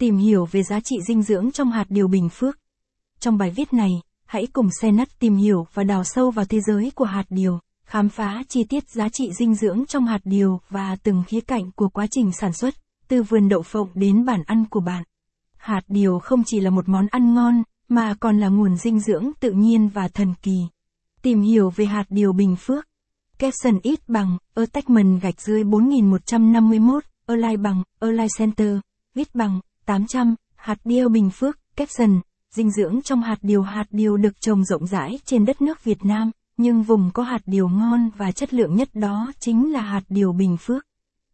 Tìm hiểu về giá trị dinh dưỡng trong hạt điều bình phước. Trong bài viết này, hãy cùng xe nắt tìm hiểu và đào sâu vào thế giới của hạt điều, khám phá chi tiết giá trị dinh dưỡng trong hạt điều và từng khía cạnh của quá trình sản xuất, từ vườn đậu phộng đến bàn ăn của bạn. Hạt điều không chỉ là một món ăn ngon, mà còn là nguồn dinh dưỡng tự nhiên và thần kỳ. Tìm hiểu về hạt điều bình phước. Capson ít bằng, attachment gạch dưới 4151, lai bằng, align center, viết bằng, 800, hạt điều bình phước, capson, dinh dưỡng trong hạt điều hạt điều được trồng rộng rãi trên đất nước Việt Nam, nhưng vùng có hạt điều ngon và chất lượng nhất đó chính là hạt điều bình phước.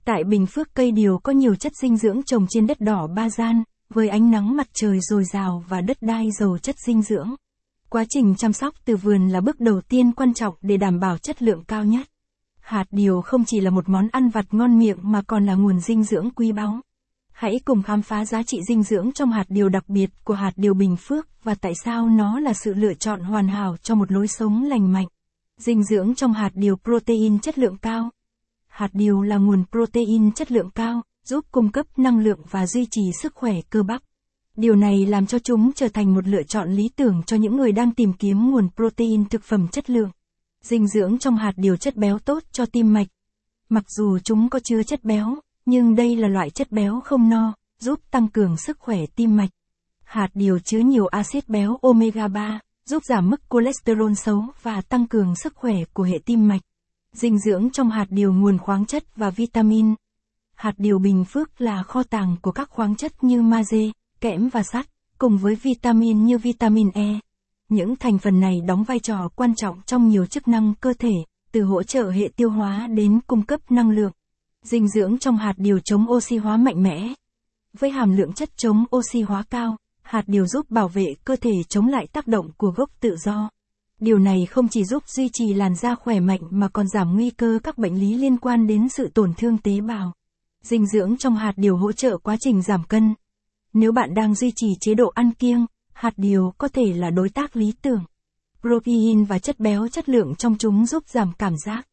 Tại Bình Phước cây điều có nhiều chất dinh dưỡng trồng trên đất đỏ ba gian, với ánh nắng mặt trời dồi dào và đất đai giàu chất dinh dưỡng. Quá trình chăm sóc từ vườn là bước đầu tiên quan trọng để đảm bảo chất lượng cao nhất. Hạt điều không chỉ là một món ăn vặt ngon miệng mà còn là nguồn dinh dưỡng quý báu. Hãy cùng khám phá giá trị dinh dưỡng trong hạt điều đặc biệt của hạt điều Bình Phước và tại sao nó là sự lựa chọn hoàn hảo cho một lối sống lành mạnh. Dinh dưỡng trong hạt điều protein chất lượng cao. Hạt điều là nguồn protein chất lượng cao, giúp cung cấp năng lượng và duy trì sức khỏe cơ bắp. Điều này làm cho chúng trở thành một lựa chọn lý tưởng cho những người đang tìm kiếm nguồn protein thực phẩm chất lượng. Dinh dưỡng trong hạt điều chất béo tốt cho tim mạch. Mặc dù chúng có chứa chất béo, nhưng đây là loại chất béo không no, giúp tăng cường sức khỏe tim mạch. Hạt điều chứa nhiều axit béo omega 3, giúp giảm mức cholesterol xấu và tăng cường sức khỏe của hệ tim mạch. Dinh dưỡng trong hạt điều nguồn khoáng chất và vitamin. Hạt điều bình phước là kho tàng của các khoáng chất như magie, kẽm và sắt, cùng với vitamin như vitamin E. Những thành phần này đóng vai trò quan trọng trong nhiều chức năng cơ thể, từ hỗ trợ hệ tiêu hóa đến cung cấp năng lượng. Dinh dưỡng trong hạt điều chống oxy hóa mạnh mẽ. Với hàm lượng chất chống oxy hóa cao, hạt điều giúp bảo vệ cơ thể chống lại tác động của gốc tự do. Điều này không chỉ giúp duy trì làn da khỏe mạnh mà còn giảm nguy cơ các bệnh lý liên quan đến sự tổn thương tế bào. Dinh dưỡng trong hạt điều hỗ trợ quá trình giảm cân. Nếu bạn đang duy trì chế độ ăn kiêng, hạt điều có thể là đối tác lý tưởng. Protein và chất béo chất lượng trong chúng giúp giảm cảm giác